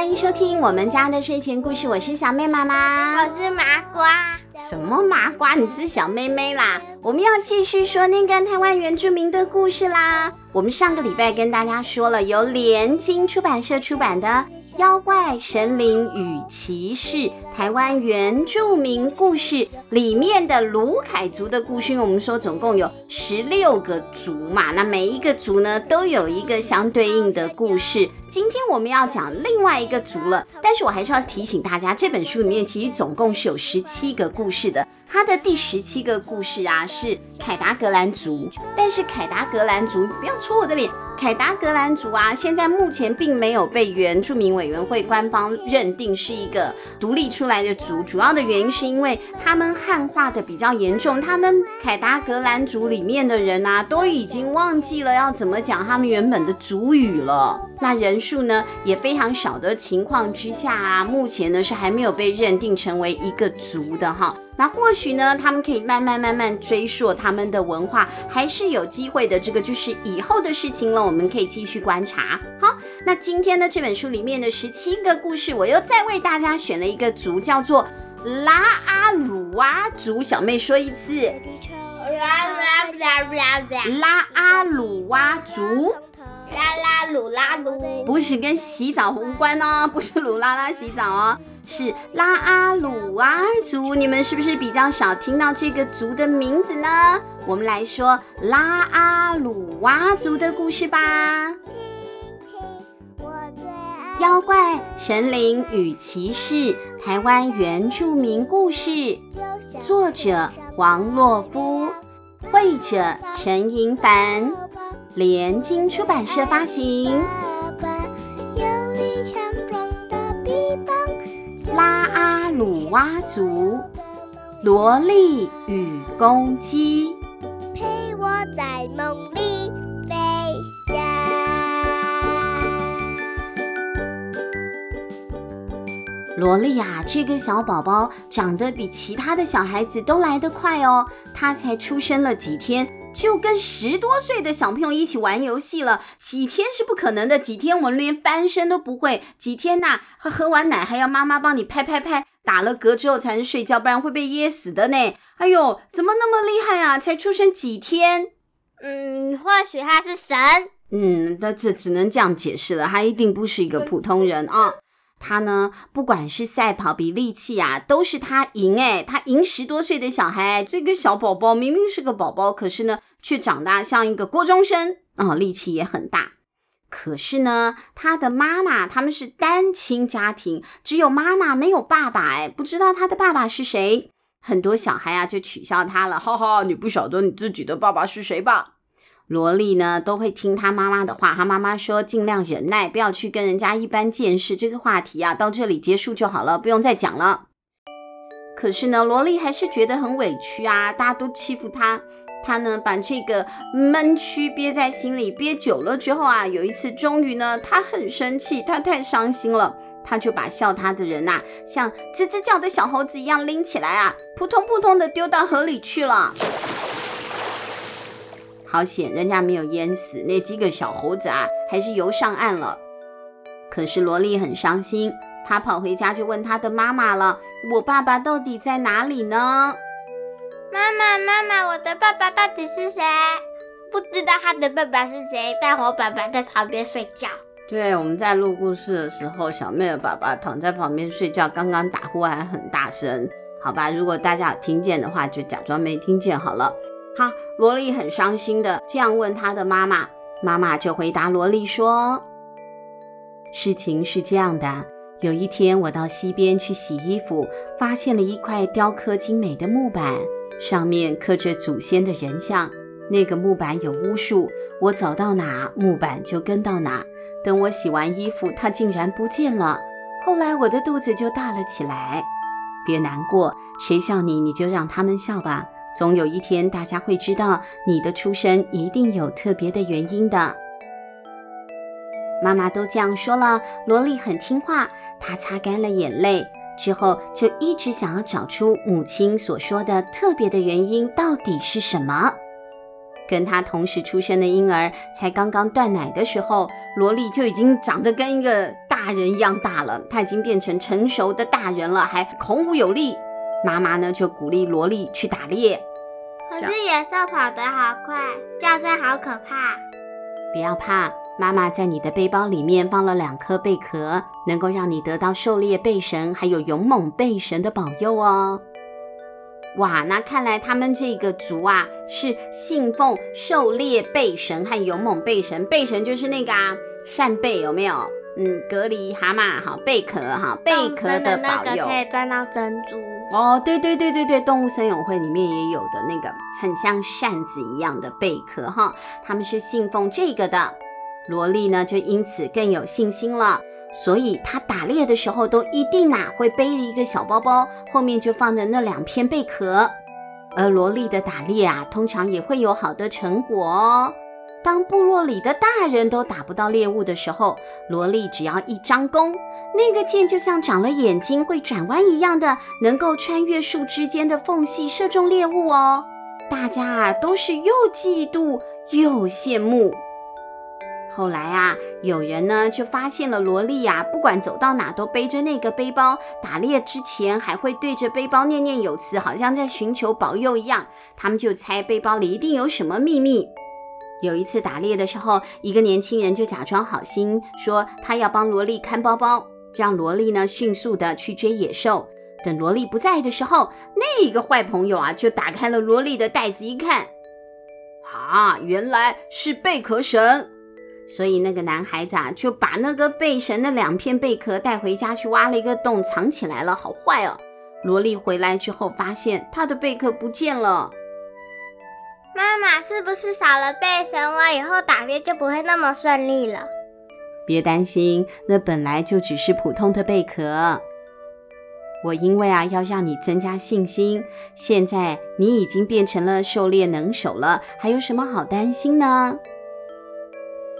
欢迎收听我们家的睡前故事，我是小妹妈妈，我是麻瓜。什么麻瓜？你是小妹妹啦！我们要继续说那个台湾原住民的故事啦。我们上个礼拜跟大家说了，由联经出版社出版的《妖怪神灵与骑士》台湾原住民故事里面的鲁凯族的故事。因为我们说总共有十六个族嘛，那每一个族呢都有一个相对应的故事。今天我们要讲另外一个族了，但是我还是要提醒大家，这本书里面其实总共是有十七个故事的。它的第十七个故事啊是凯达格兰族，但是凯达格兰族不要戳我的脸，凯达格兰族啊现在目前并没有被原住民委员会官方认定是一个独立出来的族，主要的原因是因为他们汉化的比较严重，他们凯达格兰族里面的人啊都已经忘记了要怎么讲他们原本的族语了，那人数呢也非常少的情况之下啊，目前呢是还没有被认定成为一个族的哈。那或许呢，他们可以慢慢慢慢追溯他们的文化，还是有机会的。这个就是以后的事情了，我们可以继续观察。好，那今天呢，这本书里面的十七个故事，我又再为大家选了一个族，叫做拉阿鲁哇族。小妹说一次，拉，阿鲁哇族。拉拉鲁拉鲁，不是跟洗澡无关哦，不是鲁拉拉洗澡哦，是拉阿鲁哇族。你们是不是比较少听到这个族的名字呢？我们来说拉阿鲁哇族的故事吧。妖怪、神灵与骑士，台湾原住民故事，作者王洛夫，绘者陈银凡。联经出版社发行。拉阿鲁哇族，萝莉与公鸡，陪我在梦里飞翔。萝莉呀，这个小宝宝长得比其他的小孩子都来得快哦，他才出生了几天。就跟十多岁的小朋友一起玩游戏了，几天是不可能的。几天我们连翻身都不会，几天呐、啊，喝喝完奶还要妈妈帮你拍拍拍，打了嗝之后才能睡觉，不然会被噎死的呢。哎呦，怎么那么厉害啊？才出生几天？嗯，或许他是神。嗯，那这只能这样解释了，他一定不是一个普通人啊。他呢，不管是赛跑比力气啊，都是他赢诶，他赢十多岁的小孩，这个小宝宝明明是个宝宝，可是呢，却长大像一个高中生啊，力气也很大。可是呢，他的妈妈他们是单亲家庭，只有妈妈没有爸爸，诶，不知道他的爸爸是谁。很多小孩啊就取笑他了，哈哈，你不晓得你自己的爸爸是谁吧？萝莉呢都会听她妈妈的话，她妈妈说尽量忍耐，不要去跟人家一般见识。这个话题啊，到这里结束就好了，不用再讲了。可是呢，萝莉还是觉得很委屈啊，大家都欺负她，她呢把这个闷屈憋在心里，憋久了之后啊，有一次终于呢，她很生气，她太伤心了，她就把笑她的人呐，像吱吱叫的小猴子一样拎起来啊，扑通扑通的丢到河里去了。好险，人家没有淹死，那几个小猴子啊，还是游上岸了。可是萝莉很伤心，她跑回家就问她的妈妈了：“我爸爸到底在哪里呢？”妈妈，妈妈，我的爸爸到底是谁？不知道他的爸爸是谁，但我爸爸在旁边睡觉。对，我们在录故事的时候，小妹的爸爸躺在旁边睡觉，刚刚打呼还很大声。好吧，如果大家有听见的话，就假装没听见好了。哈，萝莉很伤心的这样问她的妈妈，妈妈就回答萝莉说：“事情是这样的，有一天我到溪边去洗衣服，发现了一块雕刻精美的木板，上面刻着祖先的人像。那个木板有巫术，我走到哪，木板就跟到哪。等我洗完衣服，它竟然不见了。后来我的肚子就大了起来。别难过，谁笑你，你就让他们笑吧。”总有一天，大家会知道你的出生一定有特别的原因的。妈妈都这样说了，萝莉很听话。她擦干了眼泪之后，就一直想要找出母亲所说的特别的原因到底是什么。跟她同时出生的婴儿才刚刚断奶的时候，萝莉就已经长得跟一个大人一样大了，她已经变成成熟的大人了，还孔武有力。妈妈呢就鼓励萝莉去打猎。可是野兽跑得好快，叫声好可怕。不要怕，妈妈在你的背包里面放了两颗贝壳，能够让你得到狩猎贝神还有勇猛贝神的保佑哦。哇，那看来他们这个族啊是信奉狩猎贝神和勇猛贝神。贝神就是那个啊，扇贝有没有？嗯，隔离蛤蟆哈，贝壳哈，贝壳的保佑可以赚到珍珠。哦，对对对对对，动物森友会里面也有的那个很像扇子一样的贝壳哈，他们是信奉这个的。萝莉呢就因此更有信心了。所以她打猎的时候都一定啊会背一个小包包，后面就放着那两片贝壳。而萝莉的打猎啊，通常也会有好的成果哦。当部落里的大人都打不到猎物的时候，萝莉只要一张弓，那个箭就像长了眼睛会转弯一样的，能够穿越树枝间的缝隙射中猎物哦。大家啊都是又嫉妒又羡慕。后来啊，有人呢就发现了萝莉啊，不管走到哪都背着那个背包，打猎之前还会对着背包念念有词，好像在寻求保佑一样。他们就猜背包里一定有什么秘密。有一次打猎的时候，一个年轻人就假装好心，说他要帮萝莉看包包，让萝莉呢迅速的去追野兽。等萝莉不在的时候，那个坏朋友啊就打开了萝莉的袋子一看，啊，原来是贝壳神。所以那个男孩子啊，就把那个贝神的两片贝壳带回家去挖了一个洞藏起来了。好坏哦！萝莉回来之后发现他的贝壳不见了。妈妈是不是少了贝神，我以后打猎就不会那么顺利了？别担心，那本来就只是普通的贝壳。我因为啊要让你增加信心，现在你已经变成了狩猎能手了，还有什么好担心呢？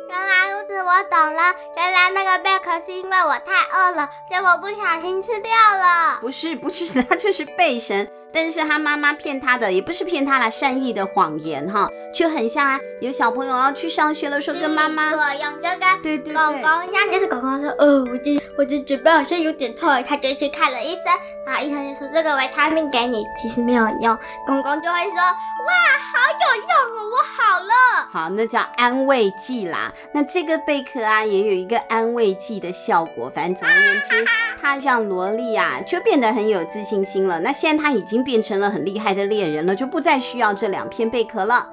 原来如此我懂了，原来那个贝壳是因为我太饿了，结果不小心吃掉了。不是，不是，它就是贝神。但是他妈妈骗他的，也不是骗他了，善意的谎言哈，就很像啊，有小朋友要去上学的时候跟妈妈作用，这个对对对，公公一样，就是公公说，哦，我的我的嘴巴好像有点痛，他就去看了医生，然后医生就说这个维他命给你，其实没有用，公公就会说，哇，好有用哦，我好了，好，那叫安慰剂啦。那这个贝壳啊，也有一个安慰剂的效果，反正总而言之，他让萝莉啊就变得很有自信心了。那现在他已经。变成了很厉害的猎人了，就不再需要这两片贝壳了。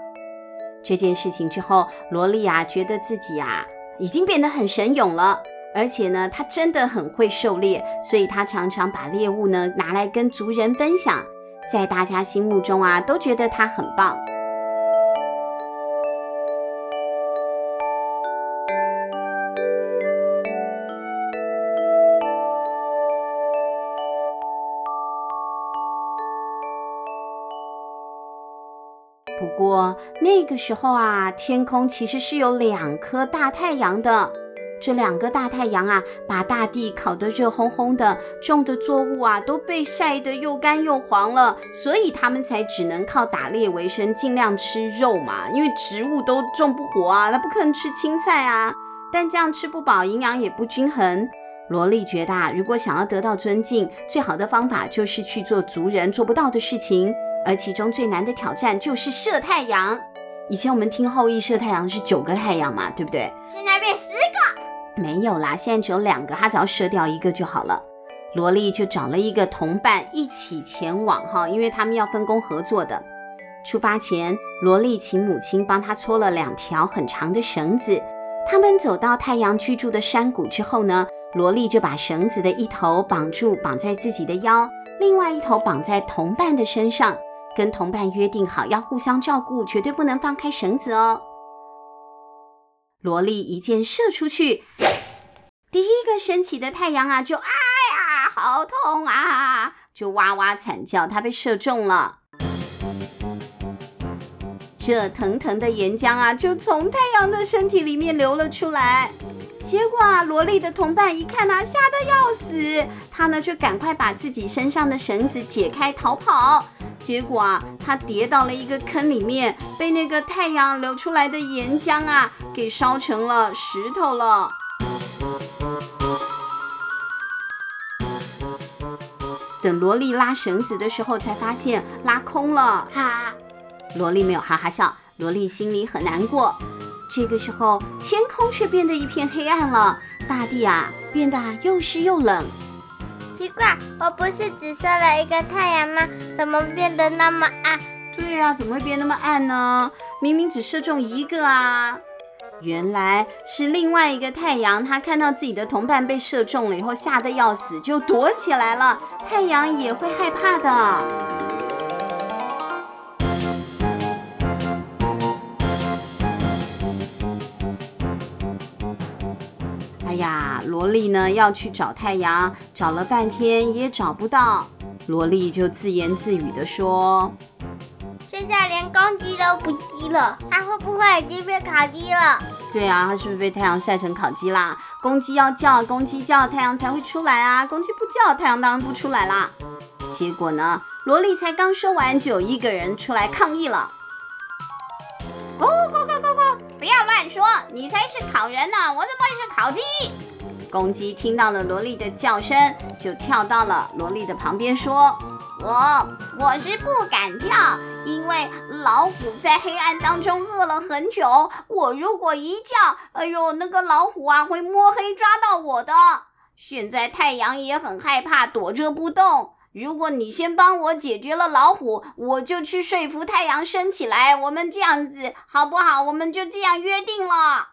这件事情之后，萝莉啊觉得自己啊已经变得很神勇了，而且呢，他真的很会狩猎，所以他常常把猎物呢拿来跟族人分享，在大家心目中啊都觉得他很棒。不过那个时候啊，天空其实是有两颗大太阳的。这两个大太阳啊，把大地烤得热烘烘的，种的作物啊都被晒得又干又黄了，所以他们才只能靠打猎为生，尽量吃肉嘛。因为植物都种不活啊，他不可能吃青菜啊。但这样吃不饱，营养也不均衡。萝莉觉得啊，如果想要得到尊敬，最好的方法就是去做族人做不到的事情。而其中最难的挑战就是射太阳。以前我们听后羿射太阳是九个太阳嘛，对不对？现在变十个。没有啦，现在只有两个，他只要射掉一个就好了。萝莉就找了一个同伴一起前往哈，因为他们要分工合作的。出发前，萝莉请母亲帮她搓了两条很长的绳子。他们走到太阳居住的山谷之后呢，萝莉就把绳子的一头绑住，绑在自己的腰，另外一头绑在同伴的身上。跟同伴约定好要互相照顾，绝对不能放开绳子哦。萝莉一箭射出去，第一个升起的太阳啊，就哎呀，好痛啊，就哇哇惨叫，它被射中了。热腾腾的岩浆啊，就从太阳的身体里面流了出来。结果啊，萝莉的同伴一看啊，吓得要死，他呢就赶快把自己身上的绳子解开逃跑。结果啊，他跌到了一个坑里面，被那个太阳流出来的岩浆啊，给烧成了石头了。等萝莉拉绳子的时候才发现拉空了，哈哈，萝莉没有哈哈笑，萝莉心里很难过，这个时候天空却变得一片黑暗了，大地啊，变得又湿又冷。奇怪，我不是只射了一个太阳吗？怎么变得那么暗？对呀，怎么会变那么暗呢？明明只射中一个啊！原来是另外一个太阳，他看到自己的同伴被射中了以后，吓得要死，就躲起来了。太阳也会害怕的。萝莉呢要去找太阳，找了半天也找不到。萝莉就自言自语地说。现在连公鸡都不鸡了，它会不会已经被烤鸡了？对啊，它是不是被太阳晒成烤鸡啦？公鸡要叫，公鸡叫，太阳才会出来啊！公鸡不叫，太阳当然不出来啦。结果呢，萝莉才刚说完，就有一个人出来抗议了。咕咕咕咕咕！不要乱说，你才是烤人呢，我怎么会是烤鸡？公鸡听到了萝莉的叫声，就跳到了萝莉的旁边说。我我是不敢叫，因为老虎在黑暗当中饿了很久。我如果一叫，哎呦，那个老虎啊会摸黑抓到我的。现在太阳也很害怕，躲着不动。如果你先帮我解决了老虎，我就去说服太阳升起来。我们这样子好不好？我们就这样约定了。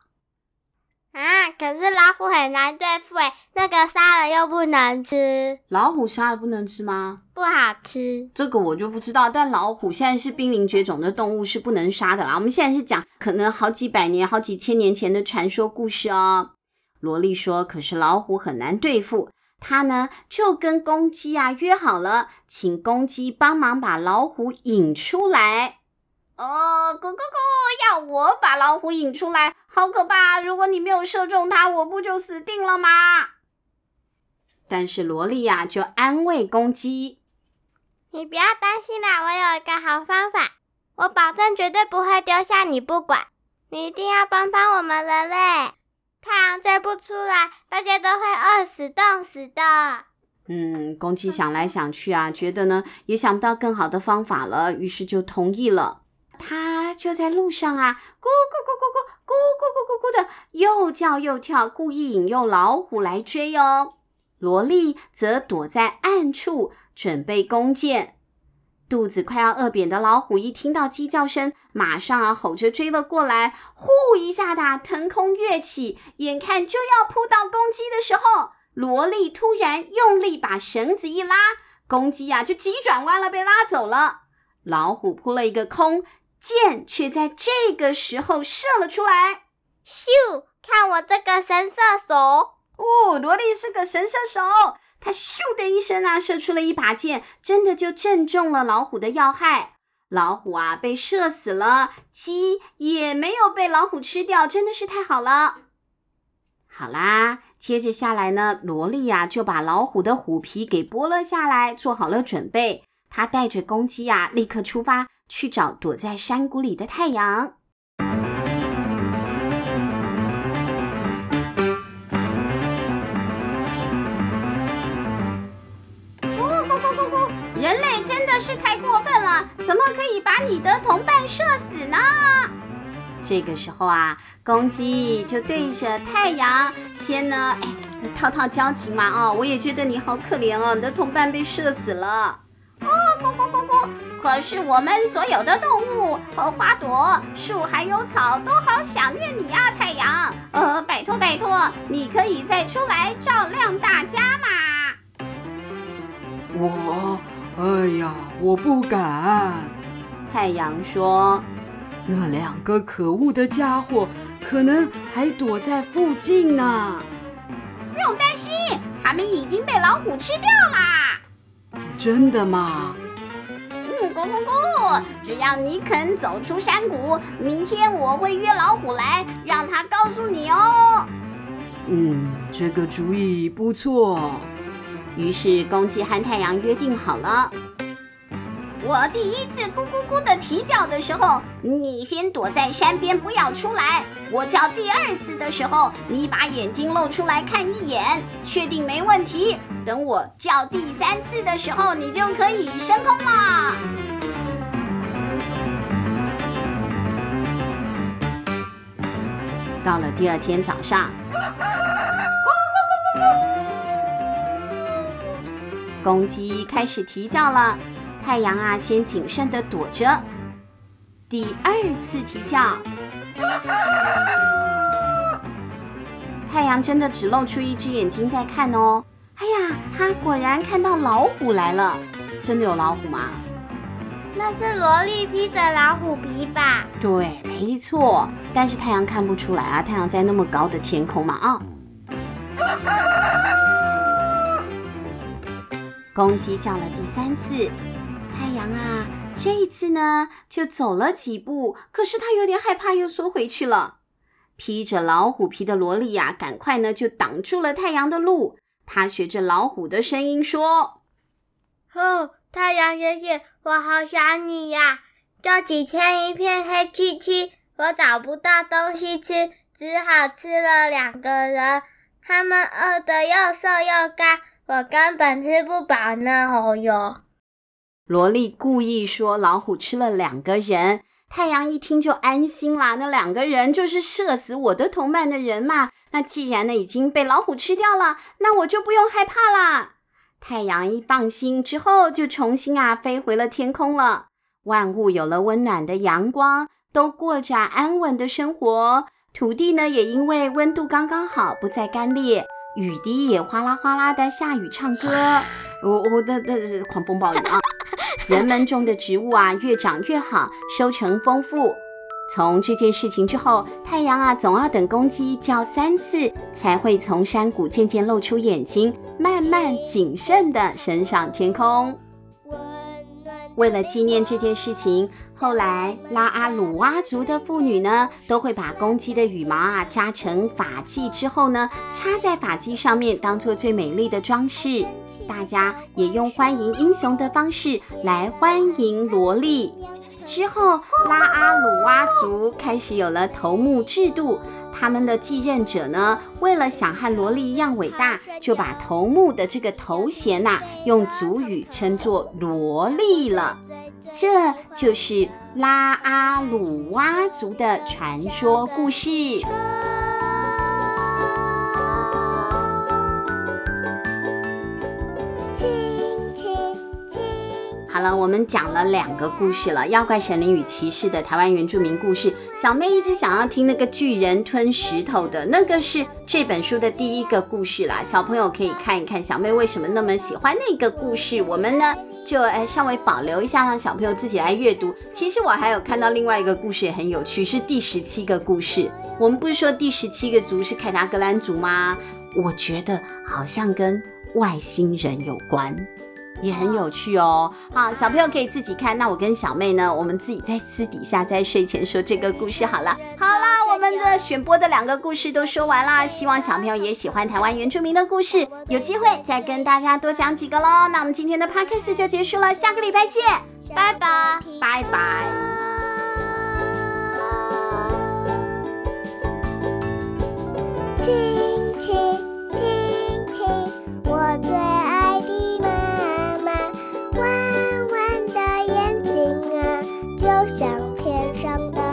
啊！可是老虎很难对付诶，那个杀了又不能吃。老虎杀了不能吃吗？不好吃。这个我就不知道。但老虎现在是濒临绝种的动物，是不能杀的啦。我们现在是讲可能好几百年、好几千年前的传说故事哦。萝莉说：“可是老虎很难对付，他呢就跟公鸡啊约好了，请公鸡帮忙把老虎引出来。”哦，咕咕咕！要我把老虎引出来，好可怕！如果你没有射中它，我不就死定了吗？但是萝莉呀，就安慰公鸡：“你不要担心啦，我有一个好方法，我保证绝对不会丢下你不管。你一定要帮帮我们人类，太阳再不出来，大家都会饿死、冻死的。”嗯，公鸡想来想去啊，觉得呢也想不到更好的方法了，于是就同意了。他就在路上啊，咕咕咕咕咕，咕咕咕咕咕的，又叫又跳，故意引诱老虎来追哦。萝莉则躲在暗处，准备弓箭。肚子快要饿扁的老虎一听到鸡叫声，马上啊吼着追了过来，呼一下的腾空跃起，眼看就要扑到公鸡的时候，萝莉突然用力把绳子一拉，公鸡呀、啊、就急转弯了，被拉走了。老虎扑了一个空。箭却在这个时候射了出来，咻！看我这个神射手！哦，萝莉是个神射手，他咻的一声啊，射出了一把箭，真的就正中了老虎的要害。老虎啊，被射死了，鸡也没有被老虎吃掉，真的是太好了。好啦，接着下来呢，萝莉呀就把老虎的虎皮给剥了下来，做好了准备。她带着公鸡呀，立刻出发。去找躲在山谷里的太阳。咕咕咕咕咕！人类真的是太过分了，怎么可以把你的同伴射死呢？这个时候啊，公鸡就对着太阳先呢，哎，套套交情嘛，哦，我也觉得你好可怜哦，你的同伴被射死了。哦，咕咕咕！可是我们所有的动物和花朵、树还有草都好想念你呀，太阳。呃，拜托拜托，你可以再出来照亮大家吗？我，哎呀，我不敢。太阳说：“那两个可恶的家伙可能还躲在附近呢。”不用担心，他们已经被老虎吃掉啦。真的吗？咕咕！只要你肯走出山谷，明天我会约老虎来，让他告诉你哦。嗯，这个主意不错。于是公鸡和太阳约定好了。我第一次咕咕咕的啼叫的时候，你先躲在山边不要出来。我叫第二次的时候，你把眼睛露出来看一眼，确定没问题。等我叫第三次的时候，你就可以升空了。到了第二天早上，咕咕咕咕咕，公鸡开始啼叫了。太阳啊，先谨慎地躲着。第二次啼叫，太阳真的只露出一只眼睛在看哦。哎呀，它果然看到老虎来了。真的有老虎吗？那是萝莉披着老虎皮吧？对，没错。但是太阳看不出来啊，太阳在那么高的天空嘛啊。公鸡叫了第三次。太阳啊，这一次呢，就走了几步，可是它有点害怕，又缩回去了。披着老虎皮的萝莉呀，赶快呢就挡住了太阳的路。他学着老虎的声音说：“哦，太阳爷爷，我好想你呀！这几天一片黑漆漆，我找不到东西吃，只好吃了两个人。他们饿得又瘦又干，我根本吃不饱呢。哦哟。”萝莉故意说老虎吃了两个人，太阳一听就安心啦。那两个人就是射死我的同伴的人嘛。那既然呢已经被老虎吃掉了，那我就不用害怕啦。太阳一放心之后，就重新啊飞回了天空了。万物有了温暖的阳光，都过着安稳的生活。土地呢也因为温度刚刚好，不再干裂，雨滴也哗啦哗啦的下雨唱歌。我我的的是狂风暴雨啊！人们种的植物啊，越长越好，收成丰富。从这件事情之后，太阳啊，总要等公鸡叫三次，才会从山谷渐渐露出眼睛，慢慢谨慎地升上天空。为了纪念这件事情，后来拉阿鲁哇族的妇女呢，都会把公鸡的羽毛啊扎成发髻之后呢，插在发髻上面，当做最美丽的装饰。大家也用欢迎英雄的方式来欢迎萝莉。之后，拉阿鲁哇族开始有了头目制度。他们的继任者呢，为了想和萝莉一样伟大，就把头目的这个头衔呐、啊，用族语称作萝莉了。这就是拉阿鲁哇族的传说故事。好了，我们讲了两个故事了，《妖怪神灵与骑士》的台湾原住民故事。小妹一直想要听那个巨人吞石头的那个是这本书的第一个故事啦，小朋友可以看一看。小妹为什么那么喜欢那个故事？我们呢就哎稍微保留一下，让小朋友自己来阅读。其实我还有看到另外一个故事也很有趣，是第十七个故事。我们不是说第十七个族是凯达格兰族吗？我觉得好像跟外星人有关。也很有趣哦，好，小朋友可以自己看。那我跟小妹呢，我们自己在私底下在睡前说这个故事好了。好啦，我们这选播的两个故事都说完了，希望小朋友也喜欢台湾原住民的故事，有机会再跟大家多讲几个喽。那我们今天的 podcast 就结束了，下个礼拜见，拜拜，拜拜。亲亲亲亲，我最爱。就像天上的